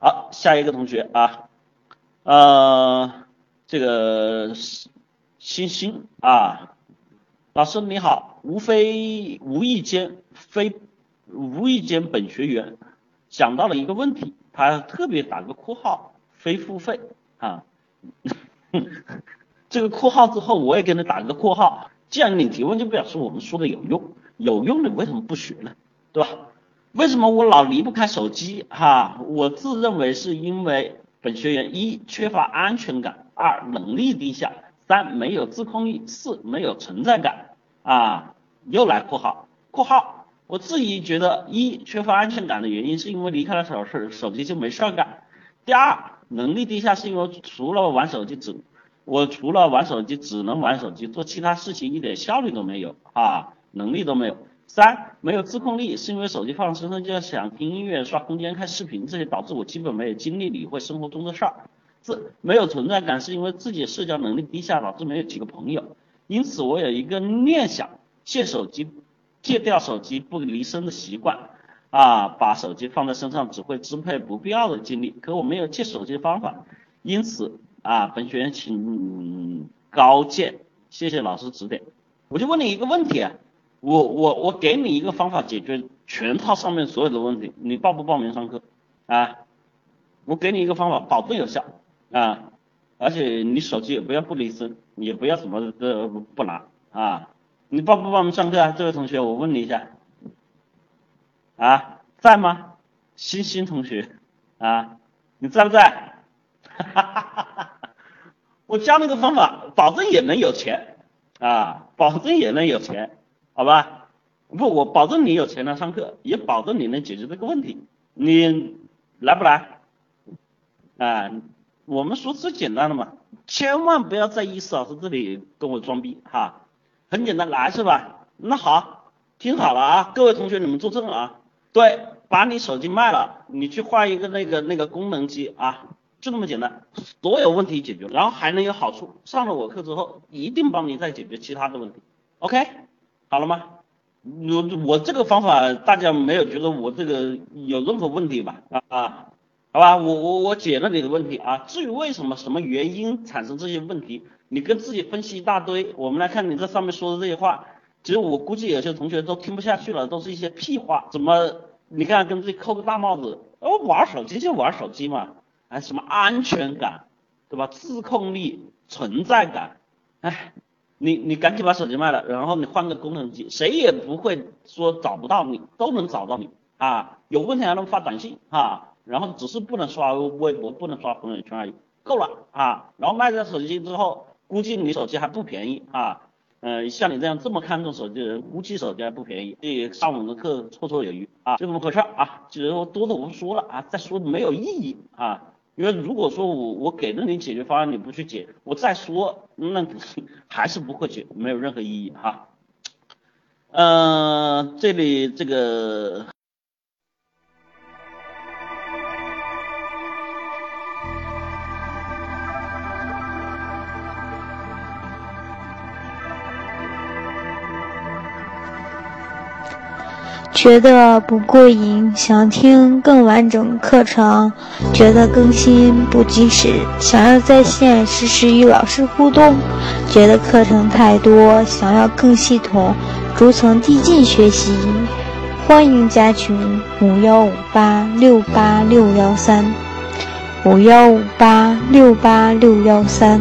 好，下一个同学啊，呃，这个星星啊，老师你好，无非无意间非无意间本学员想到了一个问题，他特别打个括号，非付费啊，这个括号之后我也给你打个括号，既然你提问就表示我们说的有用，有用你为什么不学呢？对吧？为什么我老离不开手机？哈，我自认为是因为本学员一缺乏安全感，二能力低下，三没有自控力，四没有存在感。啊，又来括号，括号，我自己觉得一缺乏安全感的原因是因为离开了手手手机就没事儿干。第二，能力低下是因为除了玩手机只我除了玩手机只能玩手机，做其他事情一点效率都没有啊，能力都没有。三没有自控力，是因为手机放身上就要想听音乐、刷空间、看视频，这些导致我基本没有精力理会生活中的事儿。四没有存在感，是因为自己社交能力低下，导致没有几个朋友。因此我有一个念想，戒手机，戒掉手机不离身的习惯，啊，把手机放在身上只会支配不必要的精力。可我没有戒手机的方法，因此啊，本学员请高见，谢谢老师指点。我就问你一个问题啊。我我我给你一个方法解决全套上面所有的问题，你报不报名上课啊？我给你一个方法，保证有效啊！而且你手机也不要不离身，也不要什么的不拿啊！你报不报名上课啊？这位同学，我问你一下啊，在吗？欣欣同学啊，你在不在？哈哈哈哈哈！我教你个方法，保证也能有钱啊，保证也能有钱。好吧，不，我保证你有钱来上课，也保证你能解决这个问题。你来不来？啊，我们说最简单的嘛，千万不要在意思老师这里跟我装逼哈。很简单，来是吧？那好，听好了啊，各位同学你们作证啊。对，把你手机卖了，你去换一个那个那个功能机啊，就那么简单，所有问题解决，然后还能有好处。上了我课之后，一定帮你再解决其他的问题。OK。好了吗？我我这个方法大家没有觉得我这个有任何问题吧？啊啊，好吧，我我我解了你的问题啊。至于为什么什么原因产生这些问题，你跟自己分析一大堆。我们来看你这上面说的这些话，其实我估计有些同学都听不下去了，都是一些屁话。怎么你看跟自己扣个大帽子？哦，玩手机就玩手机嘛，哎，什么安全感，对吧？自控力、存在感，哎。你你赶紧把手机卖了，然后你换个功能机，谁也不会说找不到你，都能找到你啊。有问题还能发短信啊，然后只是不能刷微博，不能刷朋友圈而已，够了啊。然后卖掉手机之后，估计你手机还不便宜啊。嗯，像你这样这么看重手机的人，估计手机还不便宜，这上我们的课绰绰有余啊，就这么回事啊。其实我多的我不说了啊，再说没有意义啊。因为如果说我我给了你解决方案，你不去解，我再说那 还是不会解，没有任何意义哈。嗯，这里这个。觉得不过瘾，想听更完整课程；觉得更新不及时，想要在线实时与老师互动；觉得课程太多，想要更系统、逐层递进学习。欢迎加群：五幺五八六八六幺三，五幺五八六八六幺三。